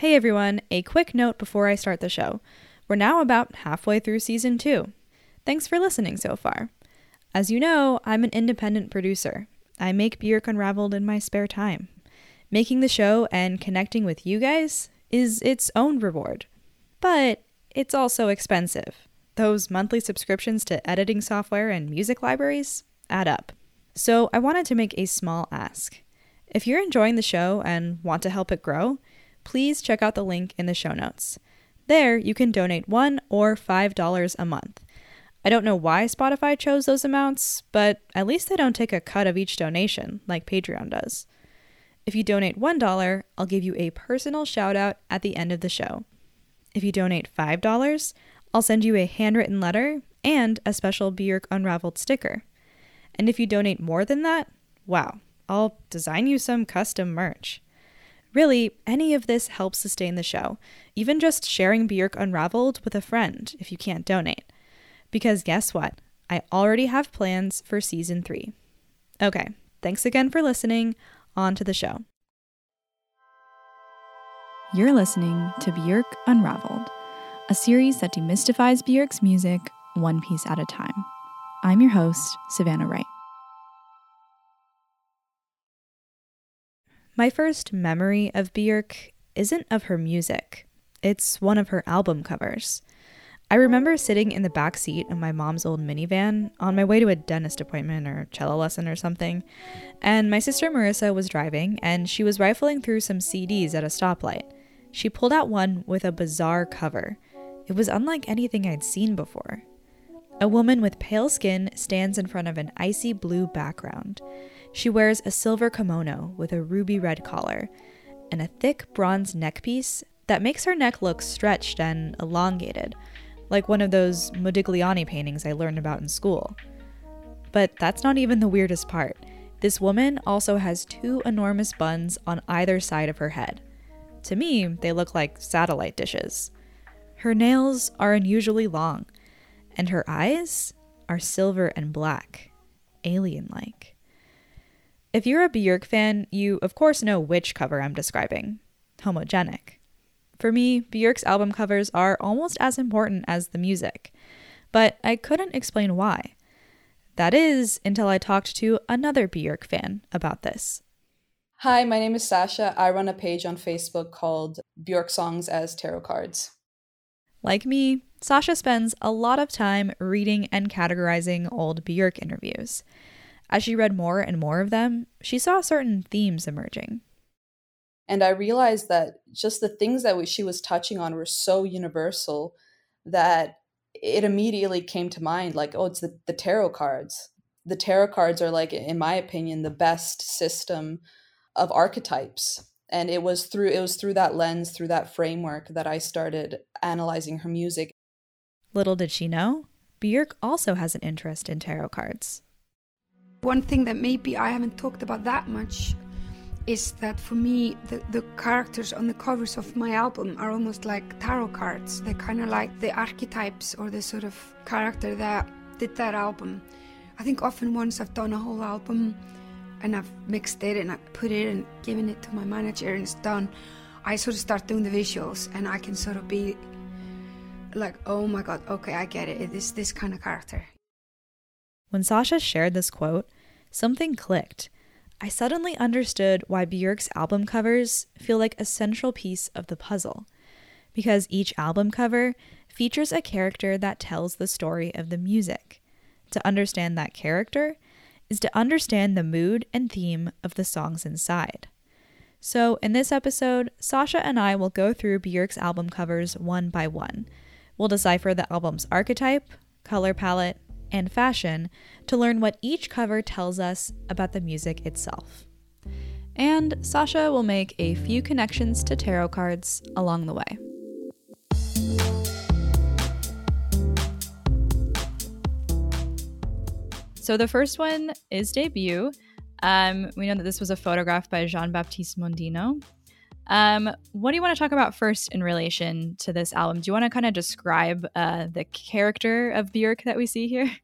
Hey everyone, a quick note before I start the show. We're now about halfway through season two. Thanks for listening so far. As you know, I'm an independent producer. I make Björk Unraveled in my spare time. Making the show and connecting with you guys is its own reward. But it's also expensive. Those monthly subscriptions to editing software and music libraries add up. So I wanted to make a small ask. If you're enjoying the show and want to help it grow, please check out the link in the show notes. There, you can donate $1 or $5 a month. I don't know why Spotify chose those amounts, but at least they don't take a cut of each donation like Patreon does. If you donate $1, I'll give you a personal shout out at the end of the show. If you donate $5, I'll send you a handwritten letter and a special Björk Unraveled sticker. And if you donate more than that, wow, I'll design you some custom merch. Really, any of this helps sustain the show, even just sharing Björk Unraveled with a friend if you can't donate. Because guess what? I already have plans for season three. Okay, thanks again for listening. On to the show. You're listening to Björk Unraveled, a series that demystifies Björk's music one piece at a time. I'm your host, Savannah Wright. My first memory of Björk isn't of her music, it's one of her album covers. I remember sitting in the back seat of my mom's old minivan on my way to a dentist appointment or cello lesson or something, and my sister Marissa was driving and she was rifling through some CDs at a stoplight. She pulled out one with a bizarre cover. It was unlike anything I'd seen before. A woman with pale skin stands in front of an icy blue background. She wears a silver kimono with a ruby red collar and a thick bronze neckpiece that makes her neck look stretched and elongated, like one of those Modigliani paintings I learned about in school. But that's not even the weirdest part. This woman also has two enormous buns on either side of her head. To me, they look like satellite dishes. Her nails are unusually long, and her eyes are silver and black, alien like. If you're a Björk fan, you of course know which cover I'm describing Homogenic. For me, Björk's album covers are almost as important as the music, but I couldn't explain why. That is until I talked to another Björk fan about this. Hi, my name is Sasha. I run a page on Facebook called Björk Songs as Tarot Cards. Like me, Sasha spends a lot of time reading and categorizing old Björk interviews. As she read more and more of them, she saw certain themes emerging. And I realized that just the things that she was touching on were so universal that it immediately came to mind like, oh, it's the, the tarot cards. The tarot cards are, like, in my opinion, the best system of archetypes and it was through it was through that lens through that framework that i started analyzing her music little did she know björk also has an interest in tarot cards one thing that maybe I haven't talked about that much is that for me, the, the characters on the covers of my album are almost like tarot cards. They're kind of like the archetypes or the sort of character that did that album. I think often once I've done a whole album and I've mixed it and I put it and given it to my manager and it's done, I sort of start doing the visuals and I can sort of be like, oh my god, okay, I get it. It is this kind of character. When Sasha shared this quote, something clicked. I suddenly understood why Björk's album covers feel like a central piece of the puzzle. Because each album cover features a character that tells the story of the music. To understand that character is to understand the mood and theme of the songs inside. So, in this episode, Sasha and I will go through Björk's album covers one by one. We'll decipher the album's archetype, color palette, and fashion to learn what each cover tells us about the music itself. And Sasha will make a few connections to tarot cards along the way. So the first one is debut. Um, we know that this was a photograph by Jean Baptiste Mondino. Um, what do you want to talk about first in relation to this album? Do you want to kind of describe uh, the character of Björk that we see here?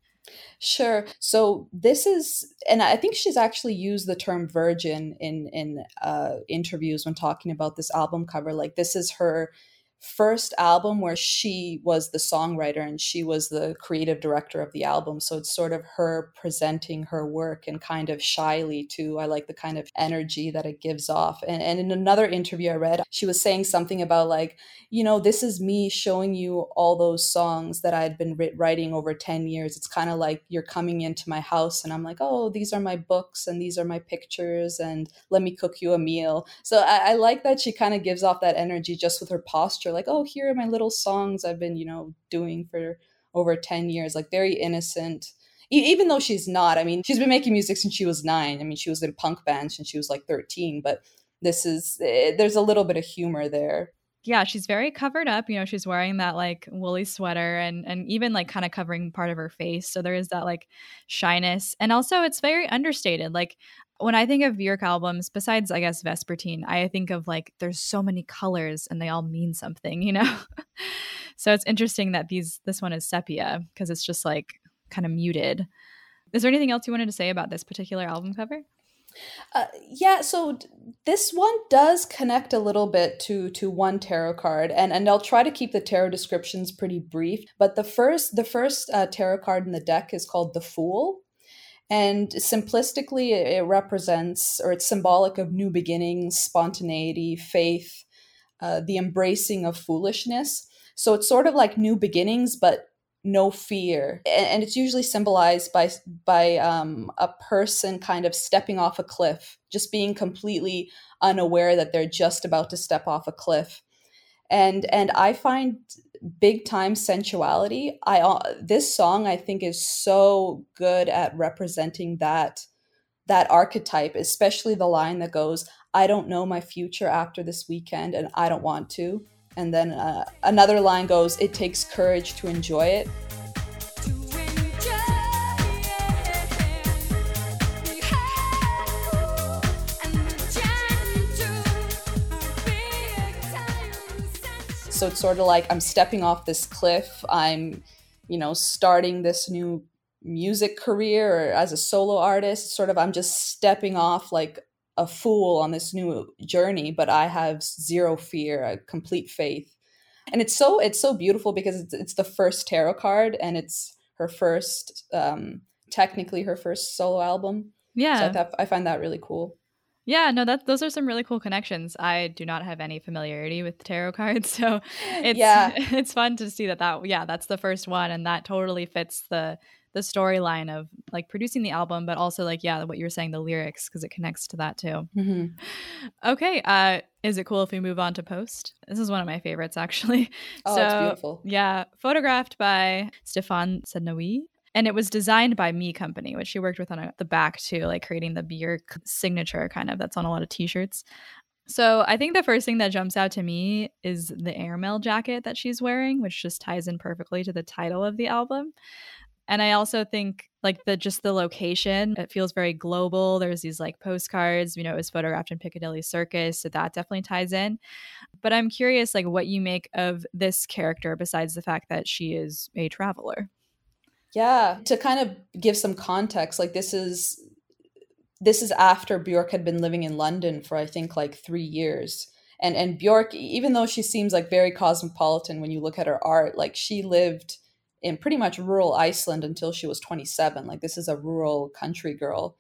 Sure. So this is, and I think she's actually used the term virgin in in uh, interviews when talking about this album cover. Like this is her first album where she was the songwriter and she was the creative director of the album. So it's sort of her presenting her work and kind of shyly too. I like the kind of energy that it gives off. And, and in another interview I read, she was saying something about like, you know, this is me showing you all those songs that I had been writing over 10 years. It's kind of like you're coming into my house and I'm like, oh, these are my books and these are my pictures and let me cook you a meal. So I, I like that she kind of gives off that energy just with her posture like oh here are my little songs i've been you know doing for over 10 years like very innocent. E- even though she's not i mean she's been making music since she was nine. I mean she was in punk bands since she was like 13 but this is eh, there's a little bit of humor there. Yeah she's very covered up you know she's wearing that like woolly sweater and and even like kind of covering part of her face so there is that like shyness. And also it's very understated like when I think of Björk albums, besides I guess Vespertine, I think of like there's so many colors and they all mean something, you know. so it's interesting that these this one is sepia because it's just like kind of muted. Is there anything else you wanted to say about this particular album cover? Uh, yeah, so this one does connect a little bit to to one tarot card, and and I'll try to keep the tarot descriptions pretty brief. But the first the first uh, tarot card in the deck is called the Fool, and simplistically, it represents or it's symbolic of new beginnings, spontaneity, faith, uh, the embracing of foolishness. So it's sort of like new beginnings, but no fear. And it's usually symbolized by by um, a person kind of stepping off a cliff, just being completely unaware that they're just about to step off a cliff. And and I find big time sensuality. I uh, this song i think is so good at representing that that archetype especially the line that goes i don't know my future after this weekend and i don't want to. And then uh, another line goes it takes courage to enjoy it So it's sort of like I'm stepping off this cliff. I'm, you know, starting this new music career or as a solo artist. Sort of, I'm just stepping off like a fool on this new journey, but I have zero fear, a complete faith. And it's so it's so beautiful because it's, it's the first tarot card and it's her first um technically her first solo album. Yeah. So I, th- I find that really cool. Yeah, no, that those are some really cool connections. I do not have any familiarity with tarot cards, so it's yeah. it's fun to see that that yeah, that's the first one and that totally fits the the storyline of like producing the album, but also like yeah, what you were saying the lyrics because it connects to that too. Mm-hmm. Okay, uh is it cool if we move on to post? This is one of my favorites actually. Oh, so, it's beautiful. Yeah, photographed by Stefan Sednaoui and it was designed by Me Company, which she worked with on a, the back too, like creating the Björk signature kind of that's on a lot of t-shirts. So I think the first thing that jumps out to me is the airmail jacket that she's wearing, which just ties in perfectly to the title of the album. And I also think like the just the location, it feels very global. There's these like postcards, you know, it was photographed in Piccadilly Circus, so that definitely ties in. But I'm curious like what you make of this character besides the fact that she is a traveler. Yeah, to kind of give some context, like this is this is after Björk had been living in London for I think like 3 years. And and Björk even though she seems like very cosmopolitan when you look at her art, like she lived in pretty much rural Iceland until she was 27. Like this is a rural country girl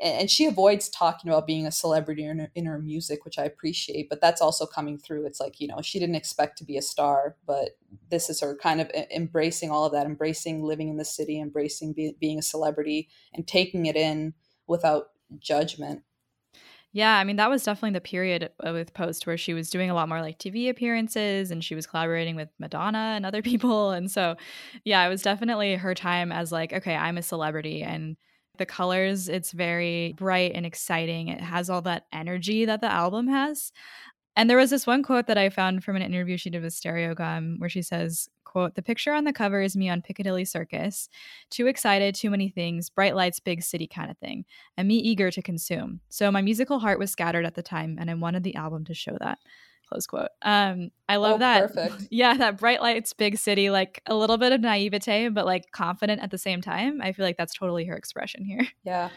and she avoids talking about being a celebrity in her, in her music which i appreciate but that's also coming through. It's like you know she didn't expect to be a star but this is her kind of embracing all of that embracing living in the city embracing be, being a celebrity and taking it in without judgment. Yeah, I mean that was definitely the period uh, with Post where she was doing a lot more like TV appearances and she was collaborating with Madonna and other people and so yeah, it was definitely her time as like okay, I'm a celebrity and the colors it's very bright and exciting it has all that energy that the album has. And there was this one quote that i found from an interview she did with stereogum where she says quote the picture on the cover is me on piccadilly circus. Too excited too many things bright lights big city kind of thing and me eager to consume. So my musical heart was scattered at the time and i wanted the album to show that close quote. Um, I love Oh, that. perfect. Yeah, that bright lights, big city, like a little bit of naivete, but like confident at the same time. I feel like that's totally her expression here. Yeah.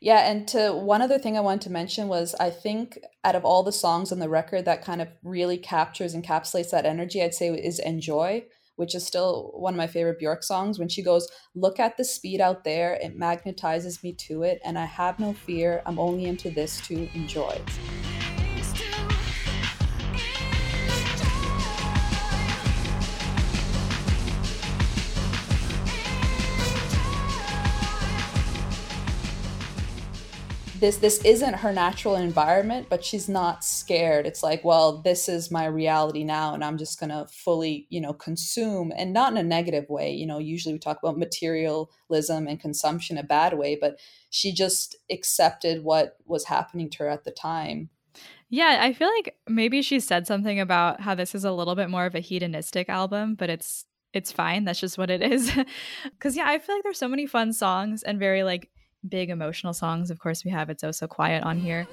Yeah. And to one other thing I wanted to mention was I think out of all the songs on the record that kind of really captures, encapsulates that energy, I'd say is Enjoy, which is still one of my favorite Bjork songs. When she goes, Look at the speed out there, it magnetizes me to it, and I have no fear. I'm only into this to enjoy. This this isn't her natural environment but she's not scared it's like well this is my reality now and i'm just going to fully you know consume and not in a negative way you know usually we talk about materialism and consumption a bad way but she just accepted what was happening to her at the time Yeah, I feel like maybe she said something about how this is a little bit more of a hedonistic album, but it's it's fine. That's just what it is. Cuz yeah, I feel like there's so many fun songs and very like big emotional songs. Of course, we have It's Oh So Quiet on here.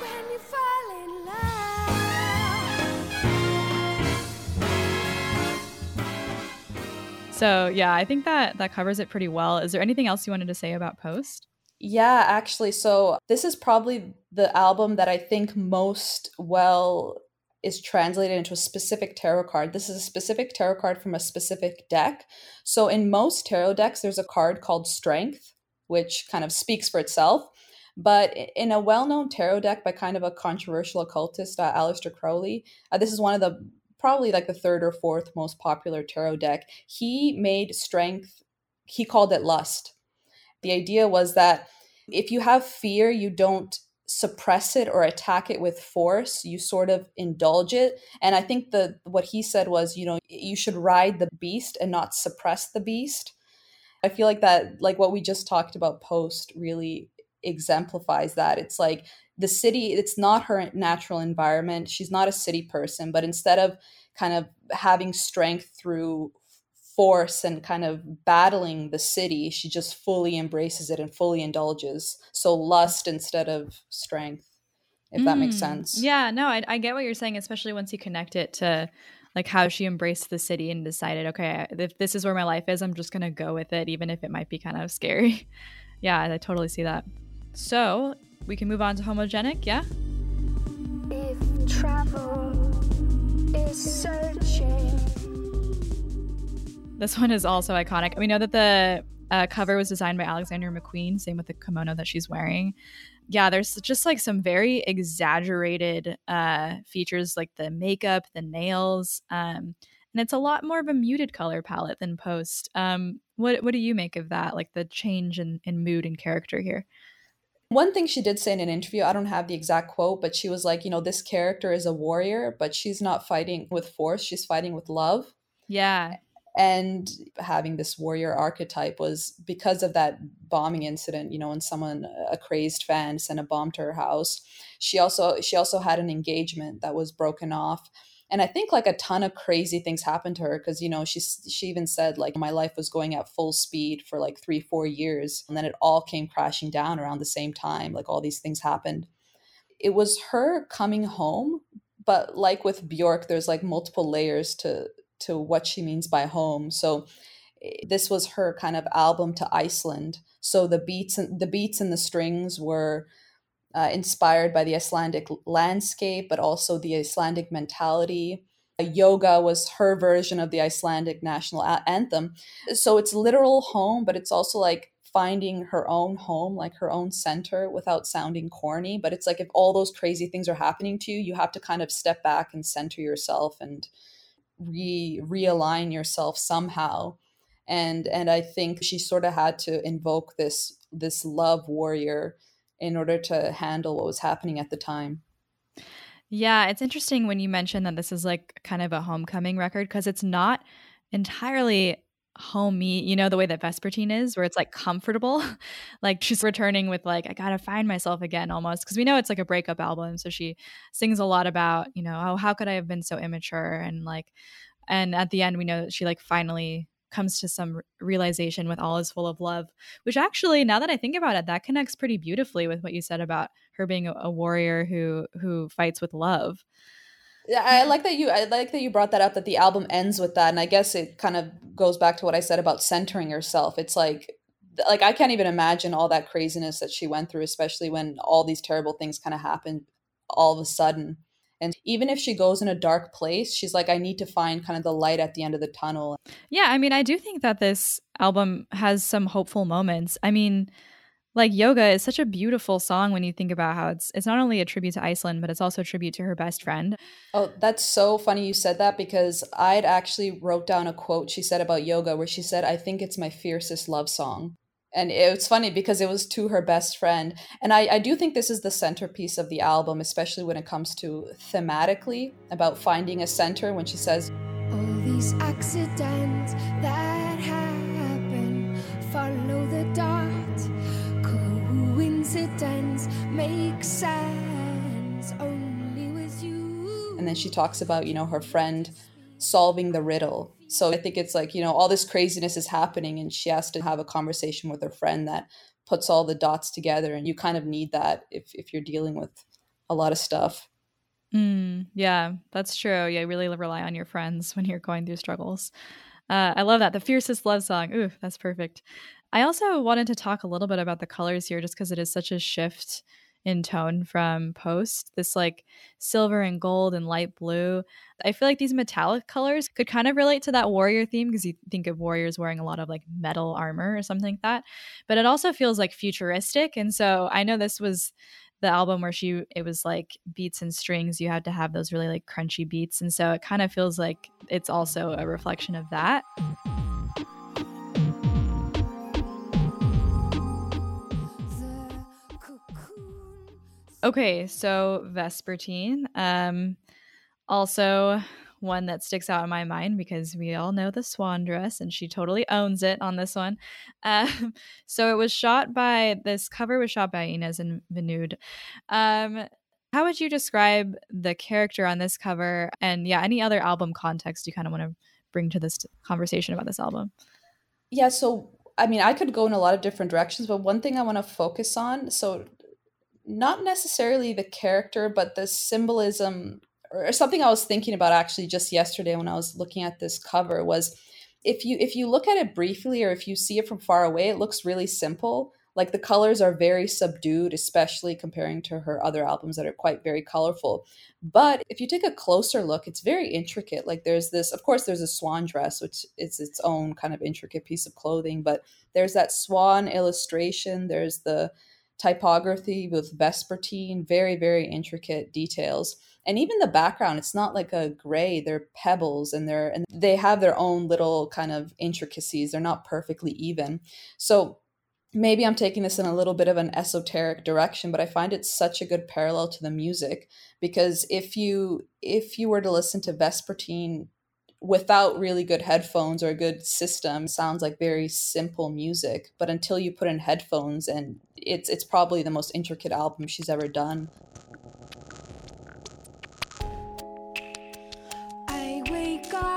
When you fall in love. So, yeah, I think that that covers it pretty well. Is there anything else you wanted to say about Post? Yeah, actually. So this is probably the album that I think most well is translated into a specific tarot card. This is a specific tarot card from a specific deck. So in most tarot decks, there's a card called Strength, which kind of speaks for itself. But in a well-known tarot deck by kind of a controversial occultist, uh, Aleister Crowley, uh, this is one of the probably like the third or fourth most popular tarot deck. He made Strength. He called it Lust. The idea was that if you have fear, you don't suppress it or attack it with force you sort of indulge it. And i think the what he said was you know you should ride the beast and not suppress the beast. I feel like that like what we just talked about post really exemplifies that. It's like the city it's not her natural environment. She's not a city person but instead of kind of having strength through force and kind of battling the city, she just fully embraces it and fully indulges. So lust instead of strength, if mm, that makes sense. Yeah, no, I, I, get what you're saying, especially once you connect it to like how she embraced the city and decided, okay, if this is where my life is, I'm just gonna go with it, even if it might be kind of scary. yeah, I totally see that. So we can move on to homogenic, yeah? If travel is searching this one is also iconic. We know that the uh, cover was designed by Alexander McQueen, same with the kimono that she's wearing. Yeah, there's just like some very exaggerated uh, features like the makeup, the nails, um, and it's a lot more of a muted color palette than Post. Um, what what do you make of that? Like the change in, in mood and character here? One thing she did say in an interview, I don't have the exact quote, but she was like, you know, this character is a warrior, but she's not fighting with force, she's fighting with love. Yeah and having this warrior archetype was because of that bombing incident you know when someone a crazed fan sent a bomb to her house. She also she also had an engagement that was broken off. And i think like a ton of crazy things happened to her because you know she she even said like my life was going at full speed for like 3 4 years. And then it all came crashing down around the same time like all these things happened. It was her coming home but like with bjork there's like multiple layers to to what she means by home. So this was her kind of album to Iceland. So the beats and the beats and the strings were uh, inspired by the Icelandic landscape, but also the Icelandic mentality. Uh, Jóga was her version of the Icelandic national a- anthem. So it's literal home, but it's also like finding her own home, like her own center without sounding corny. But it's like if all those crazy things are happening to you, you have to kind of step back and center yourself and re realign yourself somehow. And and i think she sort of had to invoke this this love warrior in order to handle what was happening at the time. Yeah it's interesting when you mentioned that this is like kind of a homecoming record because it's not entirely homey, you know, the way that Vespertine is, where it's like comfortable. like she's returning with like, I gotta find myself again almost. Cause we know it's like a breakup album. So she sings a lot about, you know, oh, how could I have been so immature? And like, and at the end, we know that she like finally comes to some realization with all is full of love which actually now that i think about it that connects pretty beautifully with what you said about her being a, a warrior who who fights with love I like that you I like that you brought that up that the album ends with that and I guess it kind of goes back to what I said about centering herself. It's like like I can't even imagine all that craziness that she went through especially when all these terrible things kind of happened all of a sudden. And even if she goes in a dark place, she's like I need to find kind of the light at the end of the tunnel. Yeah, I mean, I do think that this album has some hopeful moments. I mean, like Jóga is such a beautiful song when you think about how it's it's not only a tribute to Iceland but it's also a tribute to her best friend. Oh, that's so funny you said that because I'd actually wrote down a quote she said about Jóga where she said I think it's my fiercest love song. And it's funny because it was to her best friend. And I, I do think this is the centerpiece of the album, especially when it comes to thematically about finding a center when she says, All these accidents that happen follow the dot coincidence makes sense only with you. And then she talks about, you know, her friend solving the riddle. So I think it's like, you know, all this craziness is happening and she has to have a conversation with her friend that puts all the dots together. And you kind of need that if, if you're dealing with a lot of stuff. Mm, yeah, that's true. Yeah, really rely on your friends when you're going through struggles. Uh, I love that. The fiercest love song. Ooh, that's perfect. I also wanted to talk a little bit about the colors here just because it is such a shift in tone from post. This like silver and gold and light blue. I feel like these metallic colors could kind of relate to that warrior theme because you think of warriors wearing a lot of like metal armor or something like that. But it also feels like futuristic and so i know this was the album where she it was like beats and strings you had to have those really like crunchy beats and so it kind of feels like it's also a reflection of that Okay, so Vespertine. Um, also one that sticks out in my mind because we all know the swan dress and she totally owns it on this one. Um, so it was shot by this cover was shot by Inez and Vinoodh. Um, how would you describe the character on this cover and yeah, any other album context you kind of want to bring to this conversation about this album? Yeah, so I mean, I could go in a lot of different directions, but one thing I want to focus on, so not necessarily the character, but the symbolism or something I was thinking about actually just yesterday when I was looking at this cover was if you if you look at it briefly or if you see it from far away, it looks really simple. Like the colors are very subdued, especially comparing to her other albums that are quite very colorful. But if you take a closer look, it's very intricate. Like there's this, of course, there's a swan dress, which is its own kind of intricate piece of clothing, but there's that swan illustration. There's the typography with vespertine, very, very intricate details. And even the background, it's not like a gray, they're pebbles and they're and they have their own little kind of intricacies. They're not perfectly even. So maybe I'm taking this in a little bit of an esoteric direction, but I find it such a good parallel to the music because if you if you were to listen to Vespertine without really good headphones or a good system sounds like very simple music but until you put in headphones and it's it's probably the most intricate album she's ever done. I wake up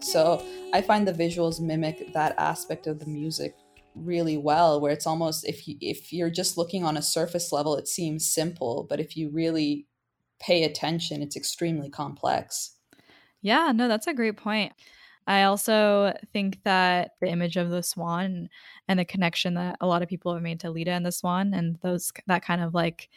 so i find the visuals mimic that aspect of the music really well where it's almost if you if you're just looking on a surface level it seems simple but if you really pay attention, it's extremely complex. Yeah, no, that's a great point. I also think that the image of the swan and the connection that a lot of people have made to Leda and the swan and those that kind of like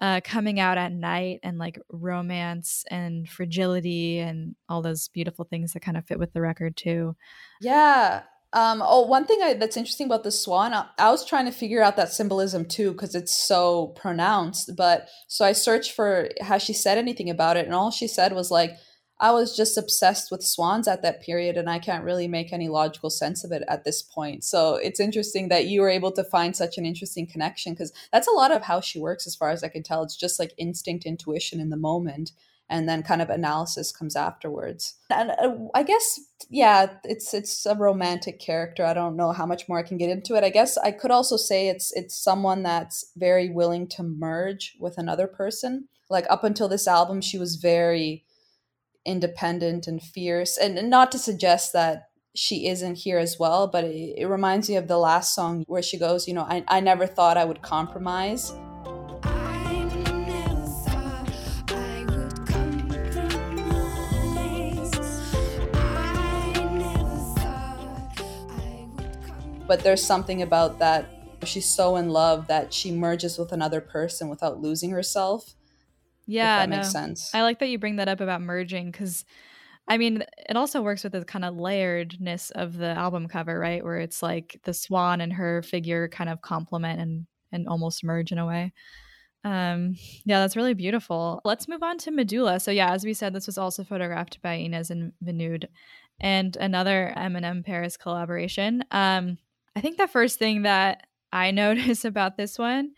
uh, coming out at night and like romance and fragility and all those beautiful things that kind of fit with the record too. Yeah, um, oh, one thing I, that's interesting about the swan, I, I, was trying to figure out that symbolism too because it's so pronounced. But so I searched for has she said anything about it, and all she said was like, "I was just obsessed with swans at that period, and I can't really make any logical sense of it at this point." So it's interesting that you were able to find such an interesting connection because that's a lot of how she works, as far as I can tell. It's just like instinct, intuition in the moment and then kind of analysis comes afterwards. And uh, I guess yeah, it's it's a romantic character. I don't know how much more I can get into it. I guess I could also say it's it's someone that's very willing to merge with another person. Like up until this album, she was very independent and fierce. And not to suggest that she isn't here as well, but it, it reminds me of the last song where she goes, you know, I, I never thought I would compromise. But there's something about that. She's so in love that she merges with another person without losing herself. Yeah, if that no. makes sense. I like that you bring that up about merging because I mean, it also works with the kind of layeredness of the album cover, right? Where it's like the swan and her figure kind of complement and and almost merge in a way. Um, yeah, that's really beautiful. Let's move on to Medulla. So yeah, as we said, this was also photographed by Inez and Vinoodh, and another M/M Paris collaboration. Um, I think the first thing that I notice about this one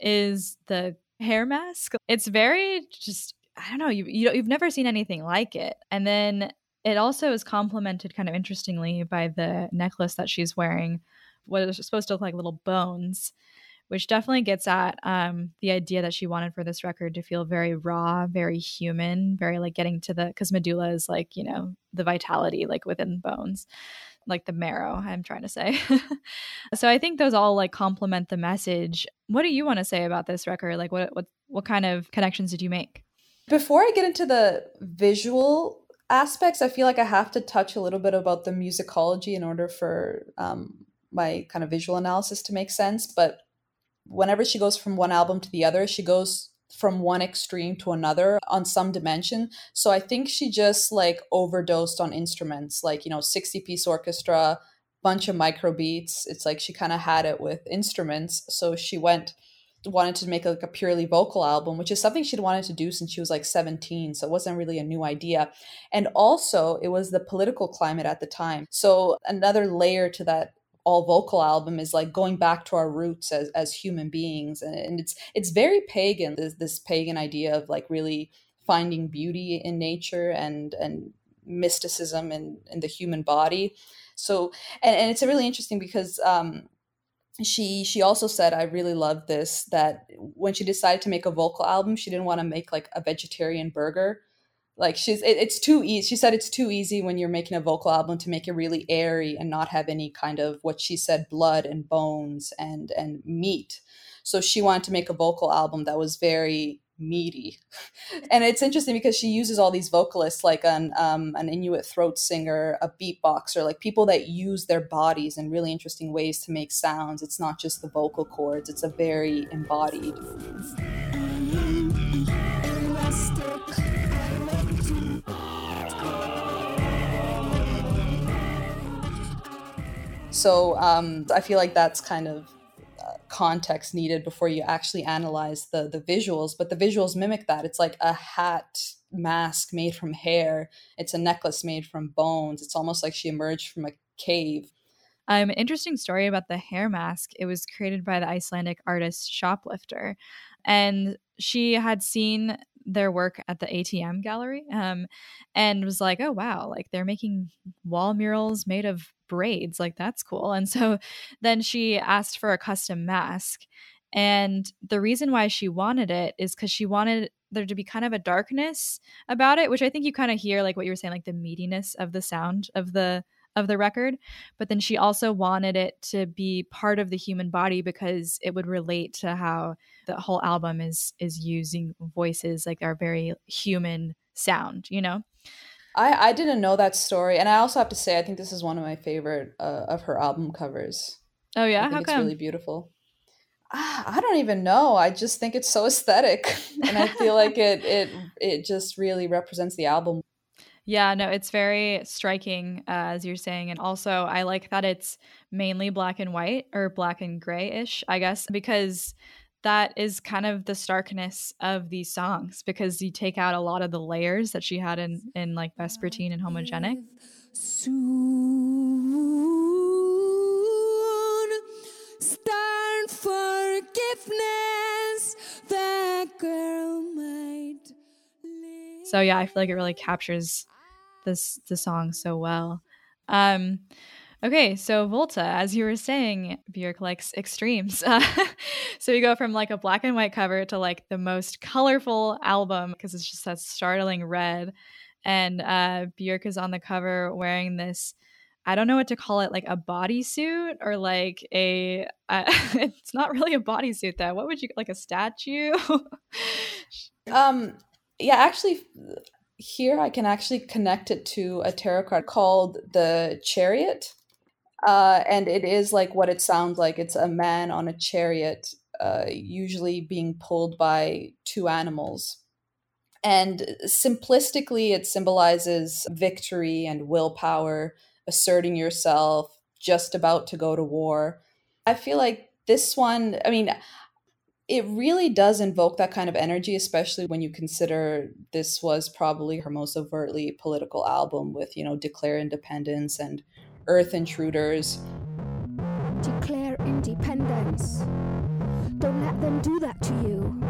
is the hair mask. It's very just I don't know, you, you you've never seen anything like it. And then it also is complemented kind of interestingly by the necklace that she's wearing, what is supposed to look like little bones, which definitely gets at um, the idea that she wanted for this record to feel very raw, very human, very like getting to the because medulla is like you know the vitality like within bones like the marrow i'm trying to say. So i think those all like complement the message. What do you want to say about this record? Like what what what kind of connections did you make? Before I get into the visual aspects, I feel like I have to touch a little bit about the musicology in order for um, my kind of visual analysis to make sense. But whenever she goes from one album to the other, she goes from one extreme to another on some dimension. So I think she just like overdosed on instruments, like, you know, 60 piece orchestra, bunch of micro beats. It's like she kind of had it with instruments. So she went wanted to make like a purely vocal album, which is something she'd wanted to do since she was like 17. So it wasn't really a new idea. And also, it was the political climate at the time. So another layer to that all vocal album is like going back to our roots as, as human beings and, it's it's very pagan this, this pagan idea of like really finding beauty in nature and and mysticism in, in the human body. So and, and it's really interesting because um she she also said i really love this that when she decided to make a vocal album she didn't want to make like a vegetarian burger like she's it, it's too easy she said it's too easy when you're making a vocal album to make it really airy and not have any kind of what she said blood and bones and and meat. So she wanted to make a vocal album that was very meaty. And it's interesting because she uses all these vocalists like an um, an inuit throat singer a beatboxer like people that use their bodies in really interesting ways to make sounds. It's not just the vocal cords. It's a very embodied So um, I feel like that's kind of uh, context needed before you actually analyze the the visuals. But the visuals mimic that. It's like a hat mask made from hair. It's a necklace made from bones. It's almost like she emerged from a cave. Um, interesting story about the hair mask. It was created by the Icelandic artist Shoplifter, and she had seen their work at the ATM gallery, um, and was like, "Oh wow! Like they're making wall murals made of braids. Like that's cool." And so then she asked for a custom mask, and the reason why she wanted it is because she wanted there to be kind of a darkness about it, which I think you kind of hear, like what you were saying, like the meatiness of the sound of the of the record but then she also wanted it to be part of the human body because it would relate to how the whole album is is using voices like our very human sound you know I I didn't know that story, and I also have to say I think this is one of my favorite uh, of her album covers. oh I yeah think how it's come really beautiful. Ah, I don't even know. I just think it's so aesthetic, and I feel like it it it just really represents the album. Yeah no it's very striking uh, as you're saying and also i like that it's mainly black and white or black and gray-ish i guess because that is kind of the starkness of these songs because you take out a lot of the layers that she had in in like vespertine and homogenic Soon start forgiveness. That girl might live. So yeah, I feel like it really captures this the song so well. Um okay, so Volta, as you were saying, Björk likes extremes. Uh, so we go from like a black and white cover to like the most colorful album because it's just that startling red. and uh, Björk is on the cover wearing this. I don't know what to call it, like a bodysuit or like a. Uh, it's not really a bodysuit though. What would you like a statue? Um, yeah, actually, here I can actually connect it to a tarot card called the Chariot. Uh, and it is like what it sounds like. It's a man on a chariot, uh, usually being pulled by two animals. And simplistically, it symbolizes victory and willpower, asserting yourself, just about to go to war. I feel like this one, I mean, it really does invoke that kind of energy, especially when you consider this was probably her most overtly political album with, you know, Declare Independence and Earth Intruders. Declare independence. Don't let them do that to you.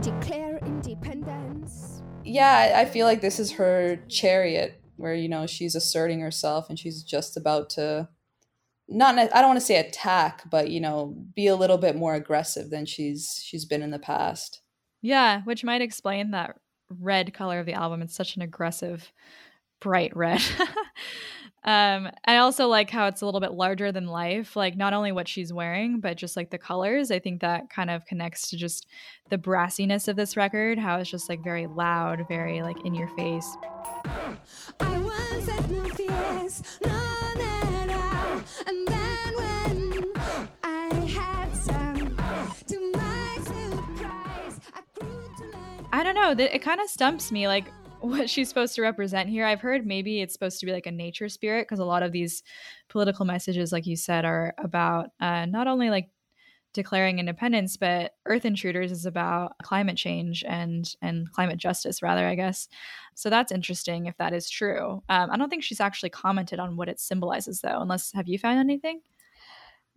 Declare independence. Yeah, I feel like this is her chariot where, you know, she's asserting herself and she's just about to not I don't want to say attack, but you know, be a little bit more aggressive than she's she's been in the past. yeah, which might explain that red color of the album. It's such an aggressive, bright red. um, I also like how it's a little bit larger than life. Like not only what she's wearing, but just like the colors. I think that kind of connects to just the brassiness of this record. How it's just like very loud, very like in your face. Don't know. It kind of stumps me, like what she's supposed to represent here. I've heard maybe it's supposed to be like a nature spirit because a lot of these political messages, like you said, are about uh, not only like declaring independence, but Earth Intruders is about climate change and and climate justice, rather, I guess. So that's interesting if that is true. Um, I don't think she's actually commented on what it symbolizes, though. Unless have you found anything?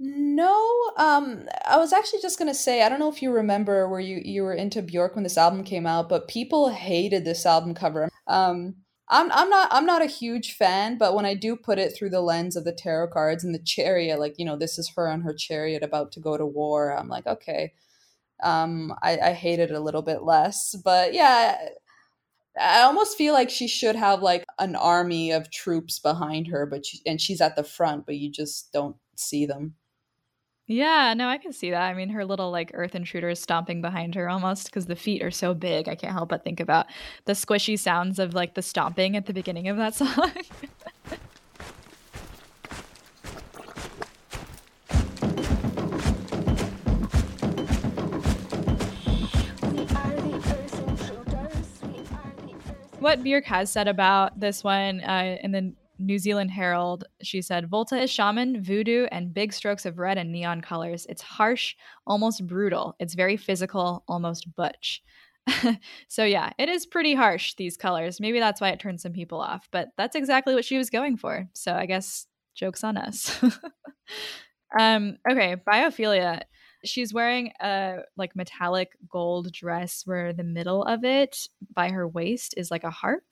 No, um, I was actually just gonna say, I don't know if you remember where you you were into Bjork when this album came out, but people hated this album cover. Um, I'm I'm not I'm not a huge fan, but when I do put it through the lens of the tarot cards and the chariot, like you know, this is her on her chariot about to go to war. I'm like, okay, um, I I hate it a little bit less, but yeah. I almost feel like she should have like an army of troops behind her, but she, and she's at the front, but you just don't see them. Yeah, no, I can see that. I mean, her little like earth intruder is stomping behind her almost because the feet are so big. I can't help but think about the squishy sounds of like the stomping at the beginning of that song. What Björk has said about this one uh, in the New Zealand Herald, she said, Volta is shaman, voodoo, and big strokes of red and neon colors. It's harsh, almost brutal. It's very physical, almost butch. so, yeah, it is pretty harsh, these colors. Maybe that's why it turned some people off, but that's exactly what she was going for. So, I guess joke's on us. um, okay, biophilia. She's wearing a like metallic gold dress where the middle of it by her waist is like a harp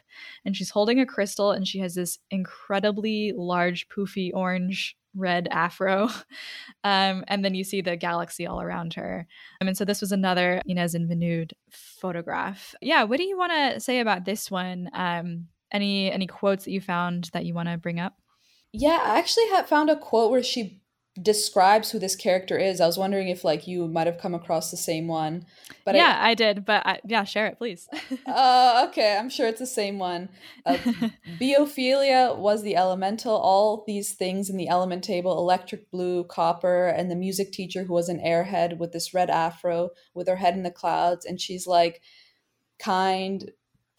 and she's holding a crystal and she has this incredibly large poofy orange red afro um, and then you see the galaxy all around her. Um, and so this was another Inez and Vinoodh photograph. Yeah what do you want to say about this one? Um, any any quotes that you found that you want to bring up? Yeah, I actually had found a quote where she describes who this character is. I was wondering if like you might have come across the same one. But yeah I, did but I, yeah share it please uh, okay, I'm sure it's the same one. Uh, Biophilia was the elemental, all these things in the element table, electric blue, copper, and the music teacher who was an airhead with this red afro with her head in the clouds, and she's like kind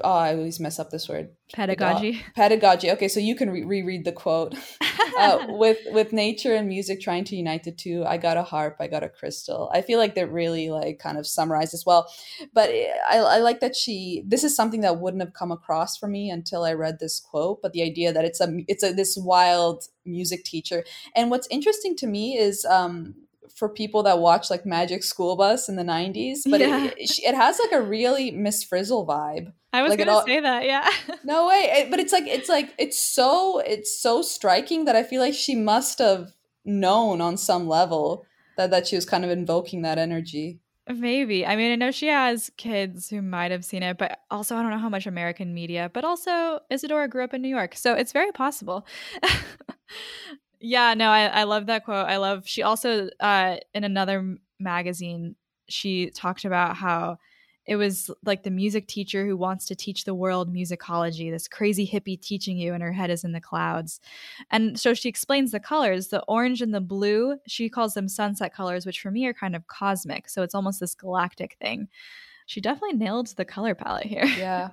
oh, I always mess up this word. pedagogy Pedagogy. Okay, so you can re- reread the quote. uh, with with nature and music trying to unite the two i got a harp i got a crystal i feel like that really like kind of summarizes well but I, I like that she this is something that wouldn't have come across for me until i read this quote but the idea that it's a it's a this wild music teacher and what's interesting to me is um for people that watch like magic school bus in the 90s but Yeah. it, it, it has like a really miss frizzle vibe i was like gonna all- say that yeah no way. It- but it's like it's like it's so it's so striking that I feel like she must have known on some level that that she was kind of invoking that energy. Maybe. I mean, I know she has kids who might have seen it, but also I don't know how much American media, but also Isadora grew up in New York. So it's very possible. yeah, no, I, I love that quote. I love, she also, uh, in another magazine, she talked about how it was like the music teacher who wants to teach the world musicology, this crazy hippie teaching you, and her head is in the clouds. And so she explains the colors the orange and the blue, she calls them sunset colors, which for me are kind of cosmic. So it's almost this galactic thing. She definitely nailed the color palette here. yeah.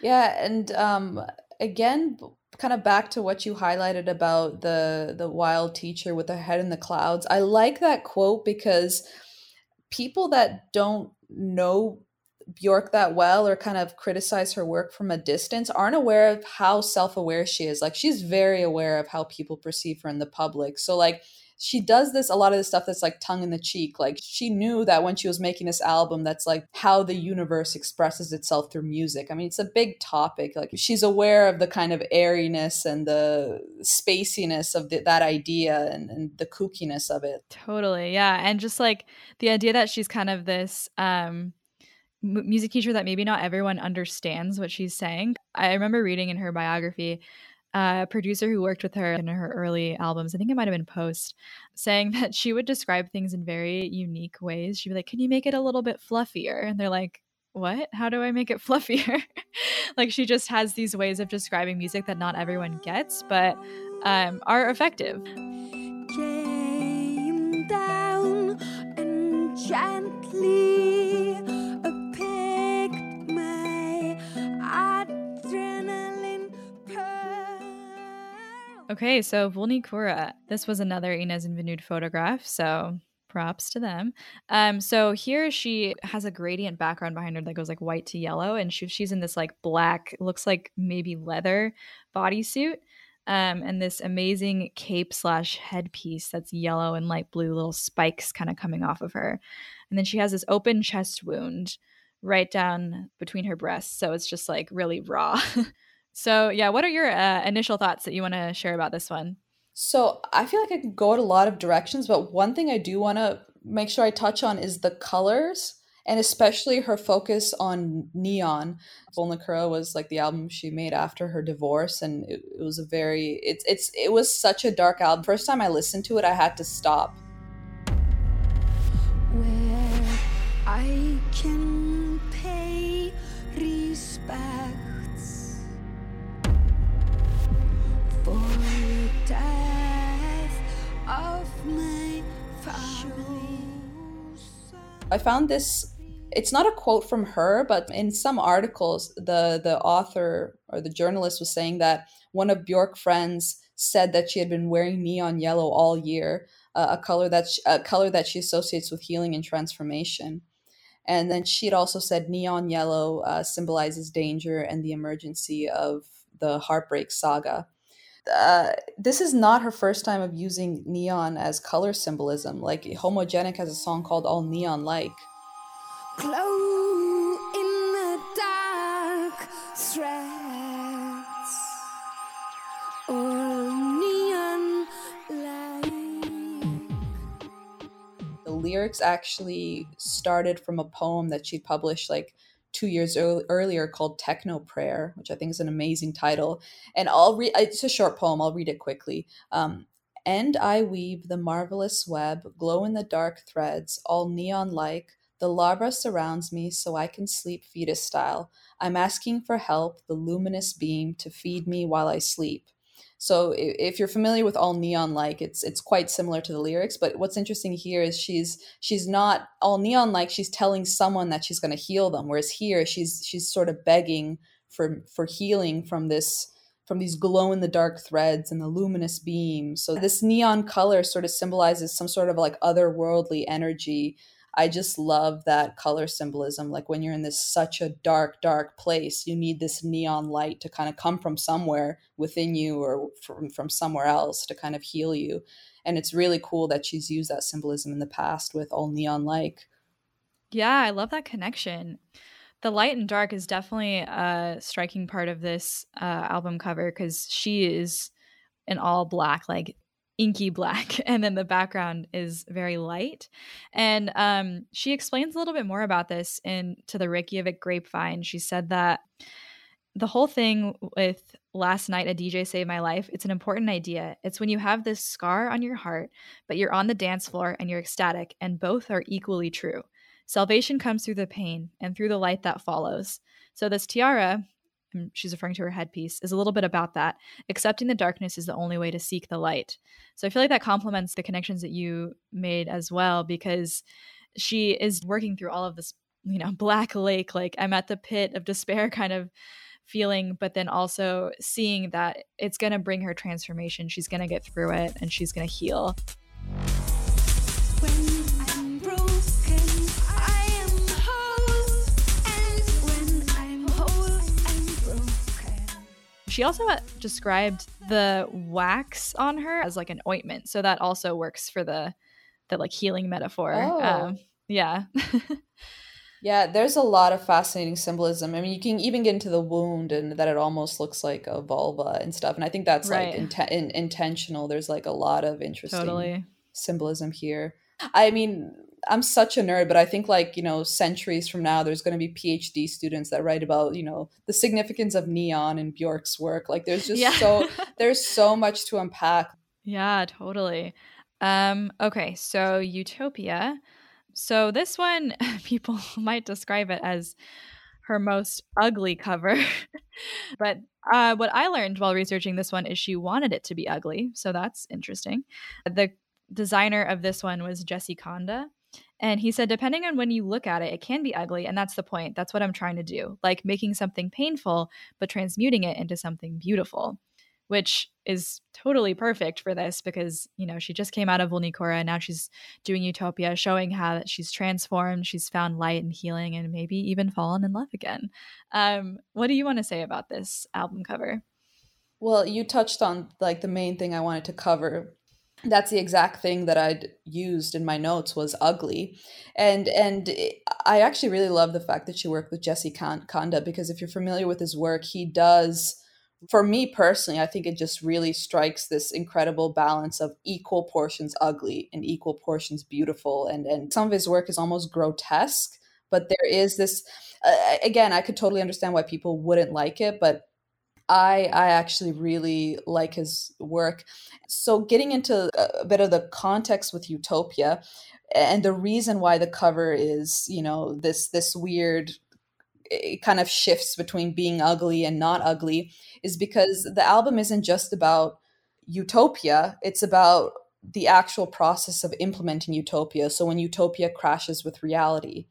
Yeah. And um, again, kind of back to what you highlighted about the the wild teacher with the head in the clouds. I like that quote because people that don't know Björk that well or kind of criticize her work from a distance aren't aware of how self-aware she is. Like she's very aware of how people perceive her in the public. So like she does this a lot of the stuff that's like tongue in the cheek like she knew that when she was making this album that's like how the universe expresses itself through music i mean it's a big topic like she's aware of the kind of airiness and the spaciness of the, that idea and, and the kookiness of it totally yeah and just like the idea that she's kind of this um music teacher that maybe not everyone understands what she's saying. I remember reading in her biography a producer who worked with her in her early albums, I think it might have been Post, saying that she would describe things in very unique ways. She'd be like, Can you make it a little bit fluffier? And they're like, What? How do I make it fluffier? like she just has these ways of describing music that not everyone gets, but um, are effective. Came down and gently Okay, so Vulnicura. This was another Inez and Vinoodh photograph, so props to them. Um, so here she has a gradient background behind her that goes like white to yellow, and she, she's in this like black, looks like maybe leather bodysuit. Um, and this amazing cape slash headpiece that's yellow and light blue, little spikes kind of coming off of her. And then she has this open chest wound right down between her breasts. So it's just like really raw. so, yeah, what are your uh, initial thoughts that you want to share about this one? So I feel like I could go in a lot of directions, but one thing I do want to make sure I touch on is the colors and especially her focus on neon. Vulnicura was like the album she made after her divorce, and it, it was a very it's it's it was such a dark album. First time I listened to it, I had to stop. where I can I found this it's not a quote from her, but in some articles the the author or the journalist was saying that one of Björk friends said that she had been wearing neon yellow all year, uh, a color that sh- a color that she associates with healing and transformation. And then she had also said neon yellow uh, symbolizes danger and the emergency of the heartbreak saga. Uh, this is not her first time of using neon as color symbolism. Like Homogenic has a song called All Neon Like. glow in the dark threads or neon light. the lyrics actually started from a poem that she published like two years earl- earlier called techno prayer which i think is an amazing title. And i'll read it's a short poem i'll read it quickly. Um, and i weave the marvelous web glow in the dark threads all neon like. The larva surrounds me so i can sleep fetus style. I'm asking for help the luminous beam to feed me while i sleep so if you're familiar with all neon like, it's it's quite similar to the lyrics. But what's interesting here is she's she's not all neon like. She's telling someone that she's going to heal them, whereas here she's she's sort of begging for for healing from this from these glow in the dark threads and the luminous beam. So this neon color sort of symbolizes some sort of like otherworldly energy. I just love that color symbolism. Like when you're in this such a dark, dark place, you need this neon light to kind of come from somewhere within you or from, from somewhere else to kind of heal you. And it's really cool that she's used that symbolism in the past with all neon like. Yeah, I love that connection. The light and dark is definitely a striking part of this uh, album cover because she is in all black, like inky black and then the background is very light. And um, she explains a little bit more about this in to the reykjavik grapevine. She said that the whole thing with last night a dj saved my life it's an important idea. It's when you have this scar on your heart but you're on the dance floor and you're ecstatic and both are equally true. Salvation comes through the pain and through the light that follows. So this tiara she's referring to her headpiece, is a little bit about that. Accepting the darkness is the only way to seek the light. So I feel like that complements the connections that you made as well, because she is working through all of this, you know, black lake, like I'm at the pit of despair kind of feeling, but then also seeing that it's going to bring her transformation. She's going to get through it and she's going to heal. She also described the wax on her as like an ointment, so that also works for the the like healing metaphor. Oh. Um, yeah, Yeah, there's a lot of fascinating symbolism. I mean, you can even get into the wound and that it almost looks like a vulva and stuff. And I think that's Right. like in- intentional. There's like a lot of interesting totally. symbolism here. I mean, I'm such a nerd, but I think like, you know, centuries from now, there's going to be PhD students that write about, you know, the significance of neon and Björk's work. Like there's just Yeah. so, there's so much to unpack. Yeah, totally. Um, okay, so Utopia. So this one, people might describe it as her most ugly cover. but uh, what I learned while researching this one is she wanted it to be ugly. So that's interesting. The designer of this one was Jesse Kanda. And he said, depending on when you look at it, it can be ugly. And that's the point. That's what I'm trying to do. Like making something painful, but transmuting it into something beautiful which is totally perfect for this because you know she just came out of Vulnicura and now she's doing Utopia, showing how that she's transformed, she's found light and healing, and maybe even fallen in love again. Um, what do you want to say about this album cover? Well, you touched on like the main thing I wanted to cover. That's the exact thing that I'd used in my notes was ugly, and and I actually really love the fact that she worked with Jesse Con- Kanda because if you're familiar with his work, he does. For me personally, I think it just really strikes this incredible balance of equal portions ugly and equal portions beautiful, and and some of his work is almost grotesque, but there is this. Uh, again, I could totally understand why people wouldn't like it, but I I actually really like his work. So getting into a bit of the context with Utopia and the reason why the cover is, you know, this this weird eh, it kind of shifts between being ugly and not ugly is because the album isn't just about utopia, it's about the actual process of implementing utopia. So when utopia crashes with reality,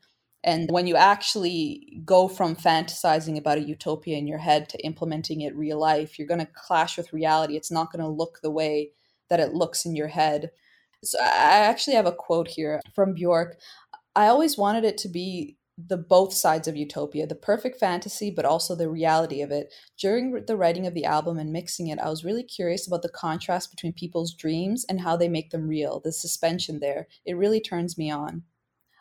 and when you actually go from fantasizing about a utopia in your head to implementing it real life, you're going to clash with reality. It's not going to look the way that it looks in your head. So I actually have a quote here from Björk. I always wanted it to be the both sides of utopia, the perfect fantasy, but also the reality of it. During the writing of the album and mixing it, I was really curious about the contrast between people's dreams and how they make them real, the suspension there. It really turns me on.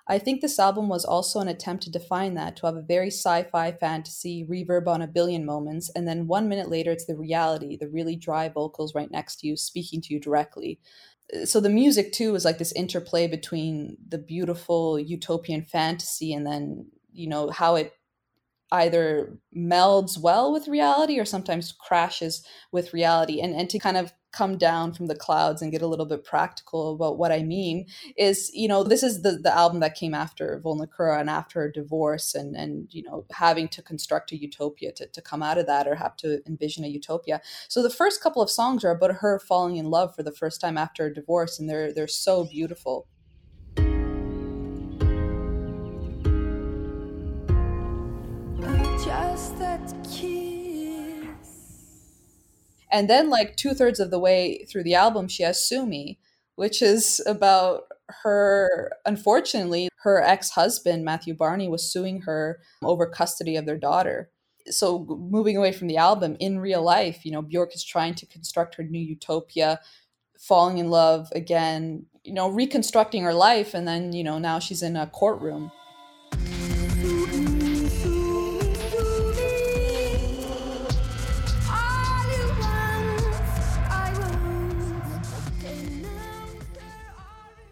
I think this album was also an attempt to define that, to have a very sci fi fantasy reverb on a billion moments, and then one minute later, it's the reality, the really dry vocals right next to you, speaking to you directly. So the music, too, is like this interplay between the beautiful utopian fantasy and then, you know, how it either melds well with reality or sometimes crashes with reality. And, and to kind of come down from the clouds and get a little bit practical about what I mean is, you know, this is the, the album that came after Vulnicura and after her divorce and, and, you know, having to construct a utopia to, to come out of that or have to envision a utopia. So the first couple of songs are about her falling in love for the first time after a divorce and they're, they're so beautiful. Just that kiss. And then, like two thirds of the way through the album, she has Sue Me, which is about her. Unfortunately, her ex husband, Matthew Barney, was suing her over custody of their daughter. So, moving away from the album, in real life, you know, Björk is trying to construct her new utopia, falling in love again, you know, reconstructing her life. And then, you know, now she's in a courtroom.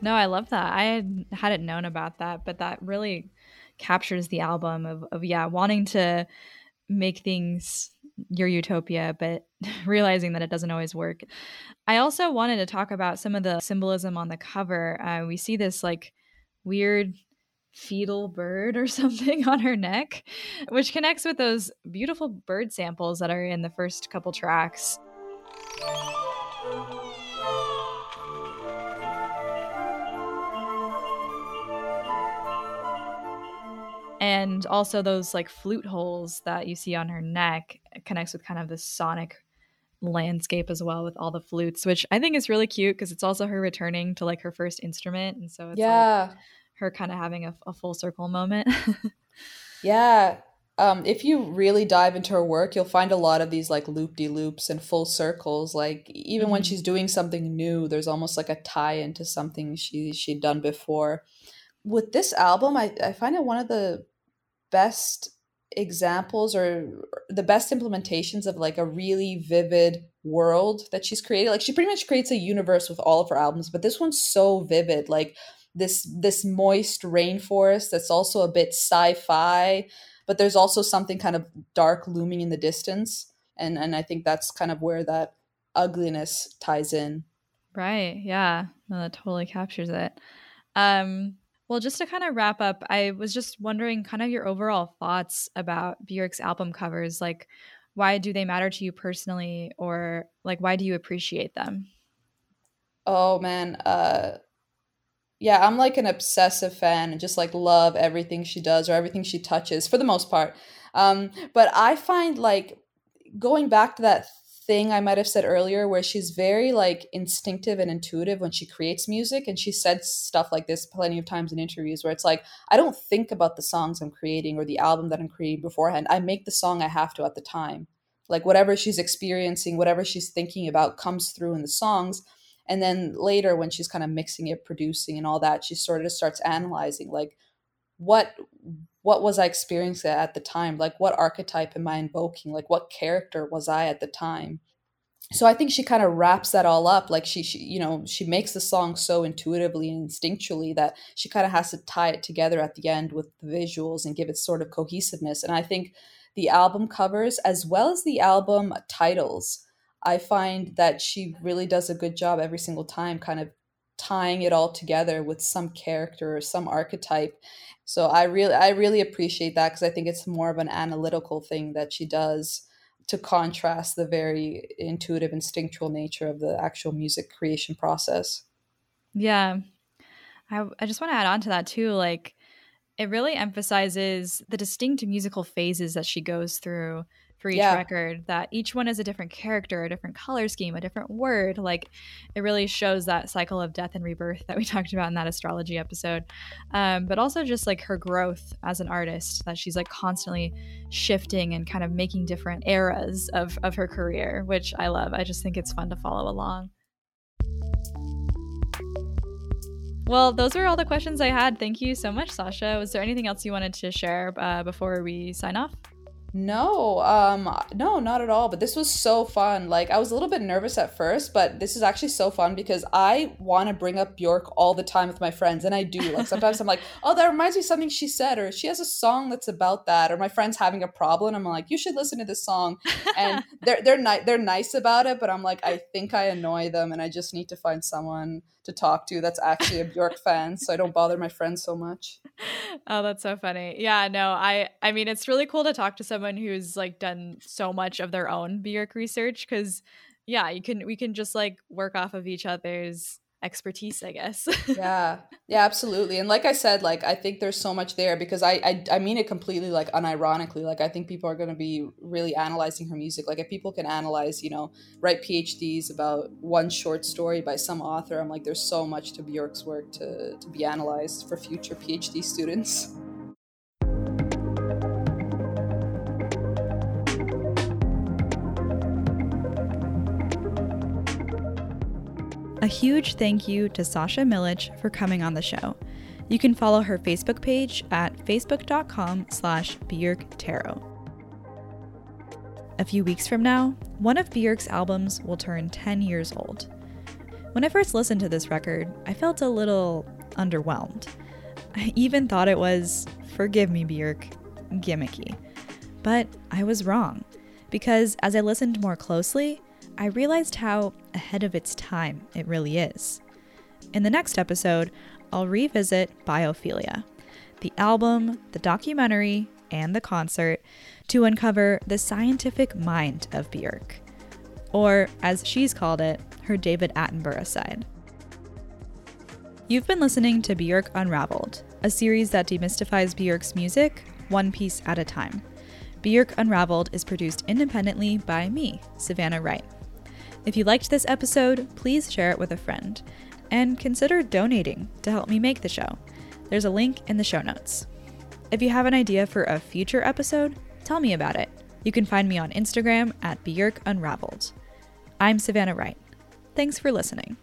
No, I love that. I had, hadn't known about that, but that really captures the album of, of yeah, wanting to make things your utopia, but realizing that it doesn't always work. I also wanted to talk about some of the symbolism on the cover. Uh, we see this like weird fetal bird or something on her neck, which connects with those beautiful bird samples that are in the first couple tracks. And also those like flute holes that you see on her neck connects with kind of this sonic landscape as well with all the flutes which i think is really cute because it's also her returning to like her first instrument and so it's yeah like her kind of having a, a full circle moment yeah um, if you really dive into her work, you'll find a lot of these like loop de loops and full circles. Like even when Mhm. she's doing something new, there's almost like a tie into something she she'd done before. With this album, I, I find it one of the best examples or the best implementations of like a really vivid world that she's created. Like she pretty much creates a universe with all of her albums, but this one's so vivid. Like this this moist rainforest that's also a bit sci-fi but there's also something kind of dark looming in the distance and and i think that's kind of where that ugliness ties in right yeah no, that totally captures it um well just to kind of wrap up i was just wondering kind of your overall thoughts about bjork's album covers like why do they matter to you personally or like why do you appreciate them? Oh man uh yeah i'm like an obsessive fan and just like love everything she does or everything she touches for the most part. Um but i find like going back to that thing i might have said earlier where she's very like instinctive and intuitive when she creates music and she said stuff like this plenty of times in interviews where it's like i don't think about the songs i'm creating or the album that i'm creating beforehand. I make the song i have to at the time. Like whatever she's experiencing whatever she's thinking about comes through in the songs and then later when she's kind of mixing it producing and all that she sort of starts analyzing like what what was i experiencing at the time? Like what archetype am i invoking? Like what character was i at the time? So i think she kind of wraps that all up. Like she, she you know she makes the song so intuitively and instinctually that she kind of has to tie it together at the end with the visuals and give it sort of cohesiveness. And i think the album covers as well as the album titles I find that she really does a good job every single time, kind of tying it all together with some character or some archetype. So I really, I really appreciate that because I think it's more of an analytical thing that she does to contrast the very intuitive, instinctual nature of the actual music creation process. Yeah. I, I just want to add on to that too. Like, it really emphasizes the distinct musical phases that she goes through for each Yeah. record, that each one is a different character, a different color scheme, a different word. Like, it really shows that cycle of death and rebirth that we talked about in that astrology episode. Um, but also just like her growth as an artist, that she's like constantly shifting and kind of making different eras of, of her career, which I love. I just think it's fun to follow along. Well, those were all the questions I had. Thank you so much, Sasha. Was there anything else you wanted to share uh, before we sign off? No, um, no, not at all. But this was so fun. Like, I was a little bit nervous at first, but this is actually so fun because I want to bring up Björk all the time with my friends, and I do. Like, sometimes I'm like, oh, that reminds me of something she said, or she has a song that's about that, or my friend's having a problem. I'm like, you should listen to this song, and they're they're ni- they're nice about it, but I'm like, I think I annoy them, and I just need to find someone to talk to that's actually a Björk fan, so I don't bother my friends so much. Oh, that's so funny. Yeah, no, I I mean it's really cool to talk to someone who's like done so much of their own Björk research cuz yeah, you can we can just like work off of each other's expertise, I guess. yeah. Yeah absolutely. And like i said like i think there's so much there because I, I i mean it completely like unironically. Like i think people are going to be really analyzing her music. Like if people can analyze you know write phds about one short story by some author i'm like there's so much to bjork's work to to be analyzed for future phd students A huge thank you to Sasha Milich for coming on the show. You can follow her Facebook page at facebook.com slash Tarot. A few weeks from now, one of Björk's albums will turn 10 years old. When I first listened to this record, I felt a little underwhelmed. I even thought it was, forgive me, Björk, gimmicky. But I was wrong, because as I listened more closely, I realized how ahead of its time it really is. In the next episode, I'll revisit Biophilia, the album, the documentary, and the concert to uncover the scientific mind of Björk. Or, as she's called it, her David Attenborough side. You've been listening to Björk Unraveled, a series that demystifies Björk's music one piece at a time. Björk Unraveled is produced independently by me, Savannah Wright. If you liked this episode, please share it with a friend and consider donating to help me make the show. There's a link in the show notes. If you have an idea for a future episode, tell me about it. You can find me on Instagram at Björk Unraveled. I'm Savannah Wright. Thanks for listening.